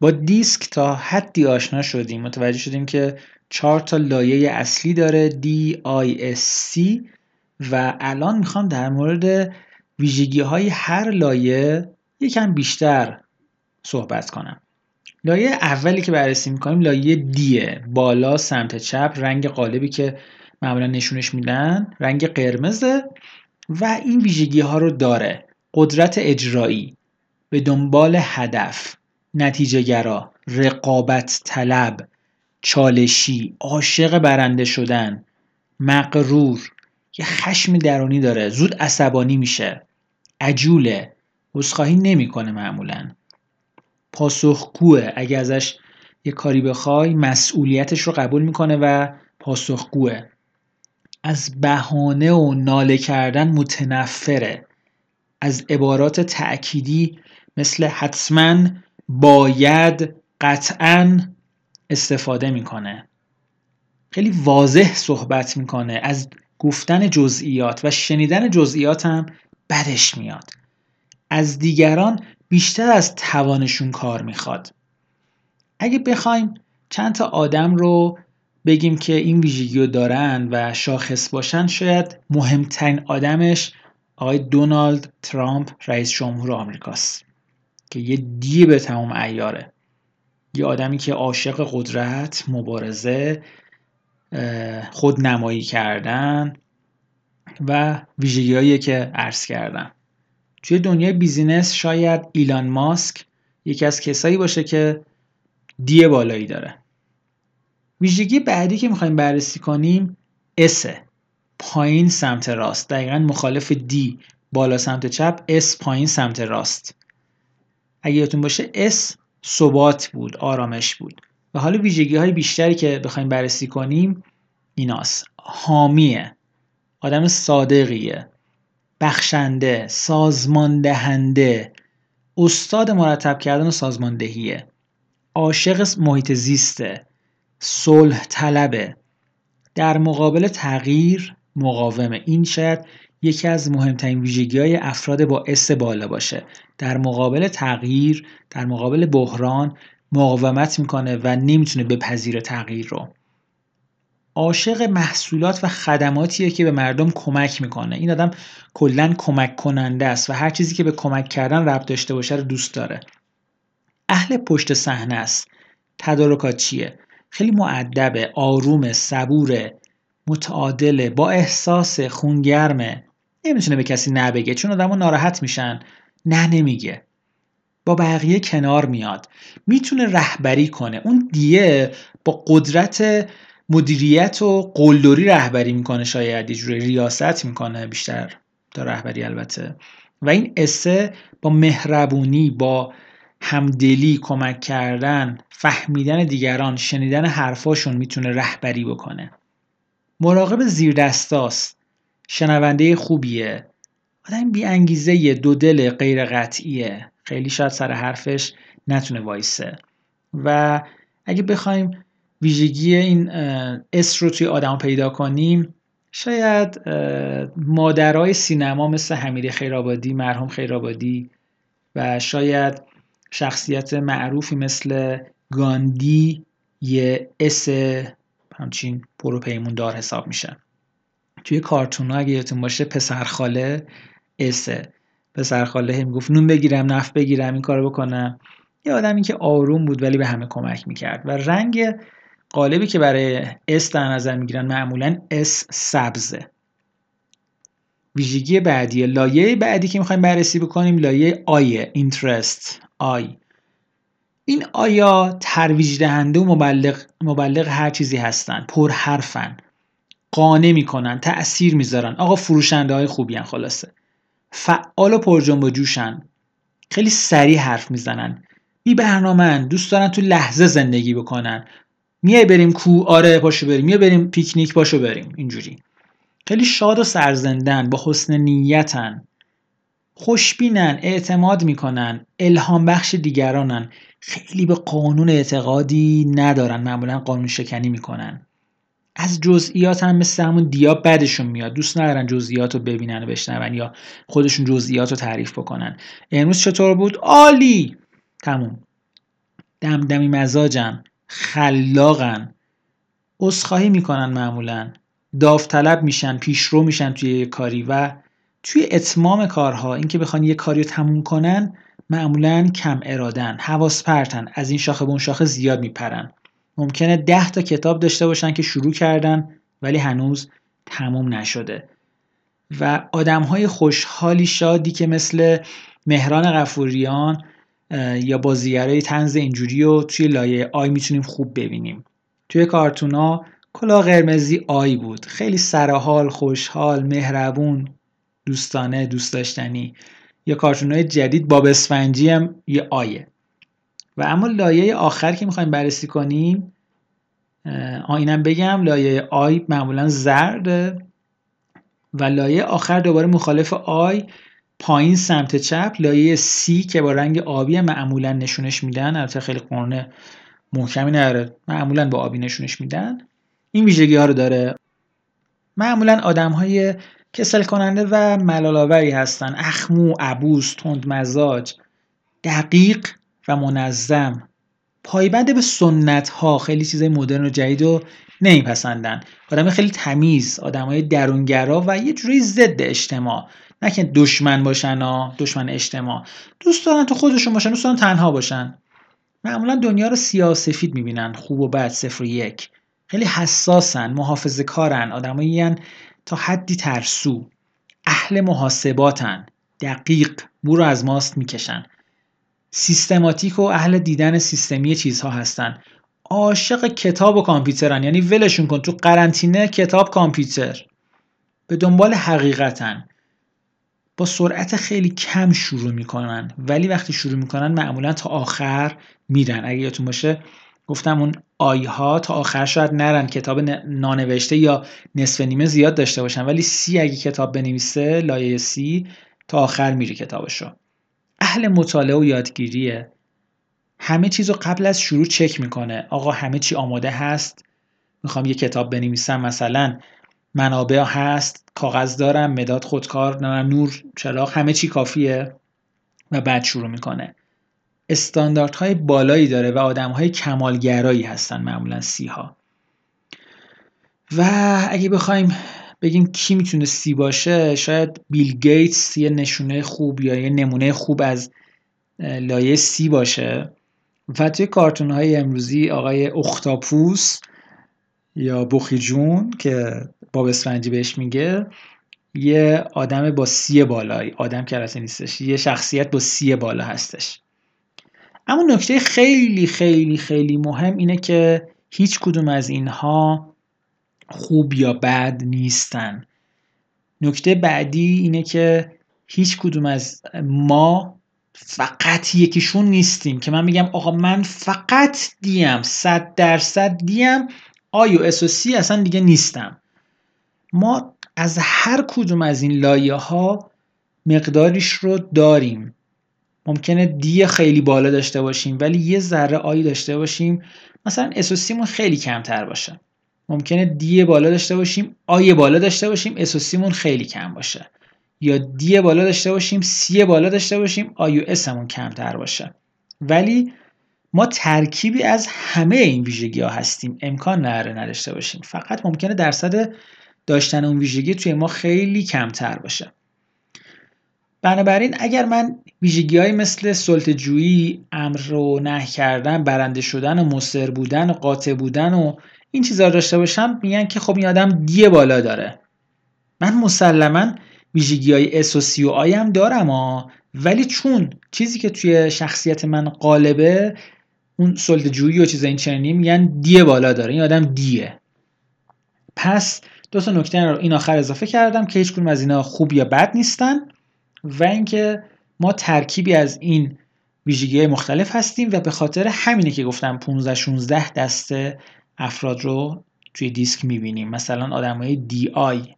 با دیسک تا حدی آشنا شدیم. متوجه شدیم که چهار تا لایه اصلی داره D, I, S, C و الان می‌خوام در مورد ویژگی های هر لایه یکم بیشتر صحبت کنم. لایه اولی که بررسی می‌کنیم لایه دیه بالا سمت چپ رنگ قالبی که معمولا نشونش میدن رنگ قرمزه و این ویژگی ها رو داره. قدرت اجرایی. به دنبال هدف. نتیجه گرا رقابت طلب چالشی عاشق برنده شدن مقرور یه خشم درونی داره زود عصبانی میشه عجوله عذرخواهی نمی‌کنه معمولا. پاسخگوه اگه ازش یه کاری بخوای مسئولیتش رو قبول می‌کنه و پاسخگوه. از بهانه و ناله کردن متنفره. از عبارات تأکیدی مثل حتما باید قطعا استفاده می‌کنه. خیلی واضح صحبت می‌کنه. از گفتن جزئیات و شنیدن جزئیات هم بدش میاد. از دیگران بیشتر از توانشون کار می‌خواد. اگه بخوایم چند تا آدم رو بگیم که این ویژگی رو دارن و شاخص باشن شاید مهمترین آدمش آقای دونالد ترامپ رئیس جمهور آمریکاست. که یه دی به تمام ایاره یه آدمی که عاشق قدرت مبارزه خود نمایی کردن و ویژگی که عرض کردم. توی دنیای بیزینس شاید ایلان ماسک یکی از کسایی باشه که D بالایی داره. ویژگی بعدی که می‌خوایم بررسی کنیم S پایین سمت راست. دقیقا مخالف D بالا سمت چپ S پایین سمت راست. اگه یادتون باشه S ثبات بود آرامش بود. و حالا ویژگی های بیشتری که بخوایم بررسی کنیم ایناست. حامیه آدم صادقیه بخشنده سازمان دهنده استاد مرتب کردن و سازماندهیه عاشق محیط زیسته صلح طلبه در مقابل تغییر مقاومه. این شاید یکی از مهمترین ویژگی های افراد با اس بالا باشه. در مقابل تغییر در مقابل بحران مقاومت می‌کنه و نمی‌تونه بپذیره تغییر رو. عاشق محصولات و خدماتیه که به مردم کمک می‌کنه. این آدم کلا کمک کننده است و هر چیزی که به کمک کردن ربط داشته باشه رو دوست داره. اهل پشت صحنه است. تدارکات چیه؟ خیلی معدبه آرومه صبوره متعادله با احساس خونگرمه. نمی‌تونه به کسی نبگه چون آدمو ناراحت میشن. نه نمیگه. با بقیه کنار میاد. می‌تونه رهبری کنه. اون دیه با قدرت مدیریت و قلدری رهبری می‌کنه شاید. یه جوری ریاست می‌کنه بیشتر. تا رهبری البته. و این اسه با مهربونی با همدلی کمک کردن فهمیدن دیگران شنیدن حرفاشون می‌تونه رهبری بکنه. مراقب زیر دستاست شنونده خوبیه. آدم بی انگیزه دو دل غیر قطعیه. خیلی شاید سر حرفش نتونه وایسه. و اگه بخوایم ویژگی این S رو توی آدم پیدا کنیم شاید مادرای سینما مثل حمیده خیرآبادی مرحوم خیرآبادی و شاید شخصیت معروفی مثل گاندی یه S همچین پرو پیمون دار حساب میشه توی کارتون ها اگه یادتون باشه پسرخاله S ه پسرخاله هم گفت نون بگیرم نفت بگیرم این کارو بکنم. یه آدمی که آروم بود ولی به همه کمک می‌کرد و رنگ غالبی که برای S در نظر می‌گیرن معمولا S سبزه ویژگی بعدی لایه بعدی که می‌خوایم بررسی بکنیم لایه I interest I این I ها ترویج دهنده و مبلغ, مبلغ هر چیزی هستن پر حرفن قانع می‌کنن تأثیر می‌ذارن. آقا فروشنده های خوبی هن خلاصه. فعال و پر جنب و جوشن. خیلی سریع حرف می‌زنن. بی برنامه دوست دارن تو لحظه زندگی بکنن. میای بریم کو آره پاشو بریم. میای بریم پیکنیک پاشو بریم. اینجوری. خیلی شاد و سرزندن با حسن نیتن. خوشبینن اعتماد می‌کنن الهام بخش دیگرانن. خیلی به قانون اعتقادی ندارن معمولا قانون شکنی می‌کنن. از جزئیات هم مثل همون دیا بدشون میاد. دوست ندارن جزئیات رو ببینن و بشنون یا خودشون جزئیات رو تعریف بکنن. امروز چطور بود؟ عالی! تموم. دمدمی مزاجن خلاقن. عذرخواهی می‌کنن معمولا. داوطلب میشن پیشرو میشن توی یه کاری و توی اتمام کارها اینکه بخوان یه کاری رو تموم کنن معمولا کم ارادن حواس پرتن از این شاخه به اون شاخه زیاد میپرن. ممکنه ده تا کتاب داشته باشن که شروع کردن ولی هنوز تموم نشده. و آدم های خوشحالی شادی که مثل مهران غفوریان یا بازیگرای تنز اینجوری رو توی لایه آی می‌تونیم خوب ببینیم. توی کارتونا کلا قرمزی آی بود. خیلی سرحال خوشحال مهربون دوستانه دوست داشتنی. یا کارتونای جدید باب اسفنجی هم یه آیه. و اما لایه آخر که می‌خوایم بررسی کنیم آینم بگم لایه آی معمولا زرده و لایه آخر دوباره مخالف آی پایین سمت چپ. لایه سی که با رنگ آبی معمولا نشونش میدن. البته خیلی قانون محکمی نداره. معمولا با آبی نشونش میدن. این ویژگی ها رو داره. معمولا آدم های کسل کننده و ملالاوری هستن. اخمو، عبوس، تند مزاج دقیق منظم. پایبند به سنت ها خیلی چیزای مدرن و جدید رو نمیپسندن. آدم خیلی تمیز آدم های درونگرا و یه جوری ضد اجتماع. نه که دشمن باشن دشمن اجتماع. دوست دارن تو خودشون باشن دوست دارن تنها باشن. معمولا دنیا رو سیاسفید می‌بینن خوب و بد صفر و یک. خیلی حساسن محافظه کارن آدمایی تا حدی ترسو. اهل محاسباتن. دقیق مو رو از ماست می‌کشن. سیستماتیک و اهل دیدن سیستمی چیزها هستن. عاشق کتاب و کامپیوترن. یعنی ولشون کن. تو قرنطینه کتاب کامپیوتر. به دنبال حقیقتن. با سرعت خیلی کم شروع می‌کنن. ولی وقتی شروع می‌کنن معمولا تا آخر میرن. اگه یادتون باشه گفتم اون آیها تا آخر شاید نرن. کتاب نانوشته یا نصف نیمه زیاد داشته باشن. ولی سی اگه کتاب بنویسه لایه سی تا آخر میره کتابشو. اهل مطالعه و یادگیریه. همه چیز رو قبل از شروع چک می‌کنه. آقا همه چی آماده هست؟ می‌خوام یه کتاب بنویسم مثلا. منابع هست کاغذ دارم مداد خودکار نور چراغ همه چی کافیه. و بعد شروع می‌کنه. استانداردهای بالایی داره و آدمهای کمالگرایی هستن معمولا سی ها و اگه بخوایم بگیم کی می‌تونه سی باشه شاید بیل گیتس یه نشونه خوب یا یه نمونه خوب از لایه سی باشه. و توی کارتون های امروزی آقای اختاپوس یا بخی جون که باب اسفنجی بهش میگه یه آدم با سی بالایی آدم که نیستش یه شخصیت با سی بالا هستش. اما نکته خیلی خیلی خیلی مهم اینه که هیچ کدوم از اینها خوب یا بد نیستن. نکته بعدی اینه که هیچ کدوم از ما فقط یکیشون نیستیم که من میگم آقا من فقط D م صد درصد D م I و S اصلا دیگه نیستم. ما از هر کدوم از این لایه ها مقداریش رو داریم. ممکنه D خیلی بالا داشته باشیم ولی یه ذره I داشته باشیم مثلا اسوسیمون خیلی کمتر باشه. ممکنه دی بالا داشته باشیم آی بالا داشته باشیم اسوسیمون خیلی کم باشه. یا دی بالا داشته باشیم سی بالا داشته باشیم آی و اسمون کمتر باشه. ولی ما ترکیبی از همه این ویژگی ها هستیم. امکان نره نداشته باشیم. فقط ممکنه درصد داشتن اون ویژگی توی ما خیلی کمتر باشه. بنابراین اگر من ویژگی های مثل سلطجویی امر رو نه کردن برنده شدن و مصر بودن و قاطع بودن و این چیزها رو داشته باشم میگن که خب این آدم D بالا داره. من مسلما ویژگی های S و C و I هم دارم ها ولی چون چیزی که توی شخصیت من غالبه اون سلطه‌جویی و چیز این چنینی میگن D بالا داره. این آدم D ه. پس دو تا نکته رو این آخر اضافه کردم که هیچ از اینا خوب یا بد نیستن و اینکه ما ترکیبی از این ویژگی مختلف هستیم و به خاطر همینه که گفتم 15 16 دسته افراد رو توی دیسک می‌بینیم. مثلا آدمای DI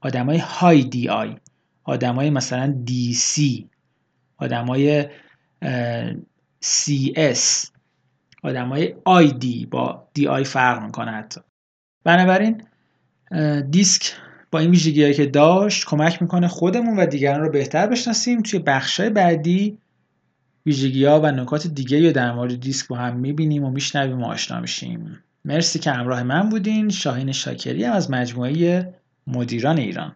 آدمای های DI آدمای مثلا DC آدمای CS آدمای ID با DI فرق می‌کنه حتی. بنابراین دیسک با این ویژگی که داشت کمک می‌کنه خودمون و دیگران رو بهتر بشناسیم. توی بخشای بعدی ویژگی ها و نکات دیگه یا در مورد دیسک با هم می‌بینیم و میشنویم و آشنا میشیم. مرسی که همراه من بودین. شاهین شاکری از مجموعه مدیران ایران.